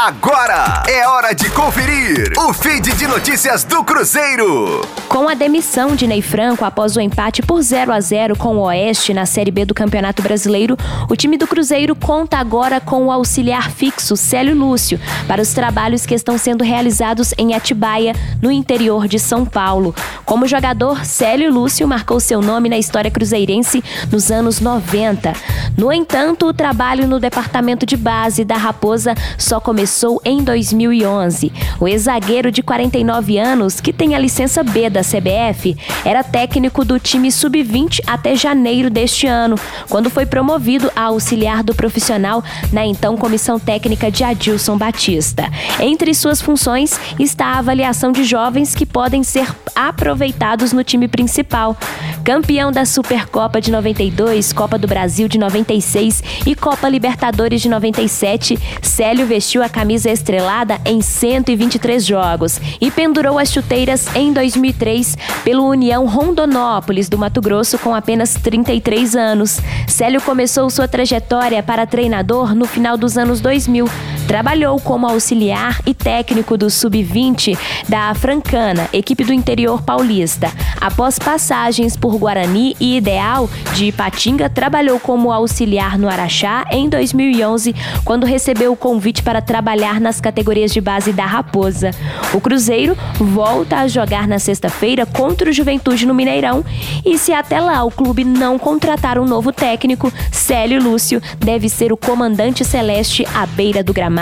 Agora é hora de conferir o feed de notícias do Cruzeiro. Com a demissão de Ney Franco após o empate por 0 a 0 com o Oeste na Série B do Campeonato Brasileiro, o time do Cruzeiro conta agora com o auxiliar fixo Célio Lúcio para os trabalhos que estão sendo realizados em Atibaia, no interior de São Paulo. Como jogador, Célio Lúcio marcou seu nome na história cruzeirense nos anos 90. No entanto, o trabalho no departamento de base da Raposa só começou em 2011. O ex-zagueiro de 49 anos, que tem a licença B da CBF, era técnico do time sub-20 até janeiro deste ano, quando foi promovido a auxiliar do profissional na então comissão técnica de Adilson Batista. Entre suas funções está a avaliação de jovens que podem ser aproveitados no time principal. Campeão da Supercopa de 92, Copa do Brasil de 96 e Copa Libertadores de 97, Célio vestiu a camisa estrelada em 123 jogos e pendurou as chuteiras em 2003 pelo União Rondonópolis do Mato Grosso com apenas 33 anos. Célio começou sua trajetória para treinador no final dos anos 2000. Trabalhou como auxiliar e técnico do Sub-20 da Francana, equipe do interior paulista. Após passagens por Guarani e Ideal de Ipatinga, trabalhou como auxiliar no Araxá em 2011, quando recebeu o convite para trabalhar nas categorias de base da Raposa. O Cruzeiro volta a jogar na sexta-feira contra o Juventude no Mineirão e se até lá o clube não contratar um novo técnico, Célio Lúcio deve ser o comandante celeste à beira do gramado.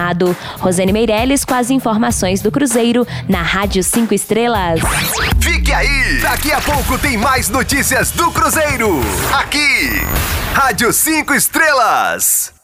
Rosane Meirelles com as informações do Cruzeiro na Rádio 5 Estrelas. Fique aí! Daqui a pouco tem mais notícias do Cruzeiro. Aqui, Rádio 5 Estrelas.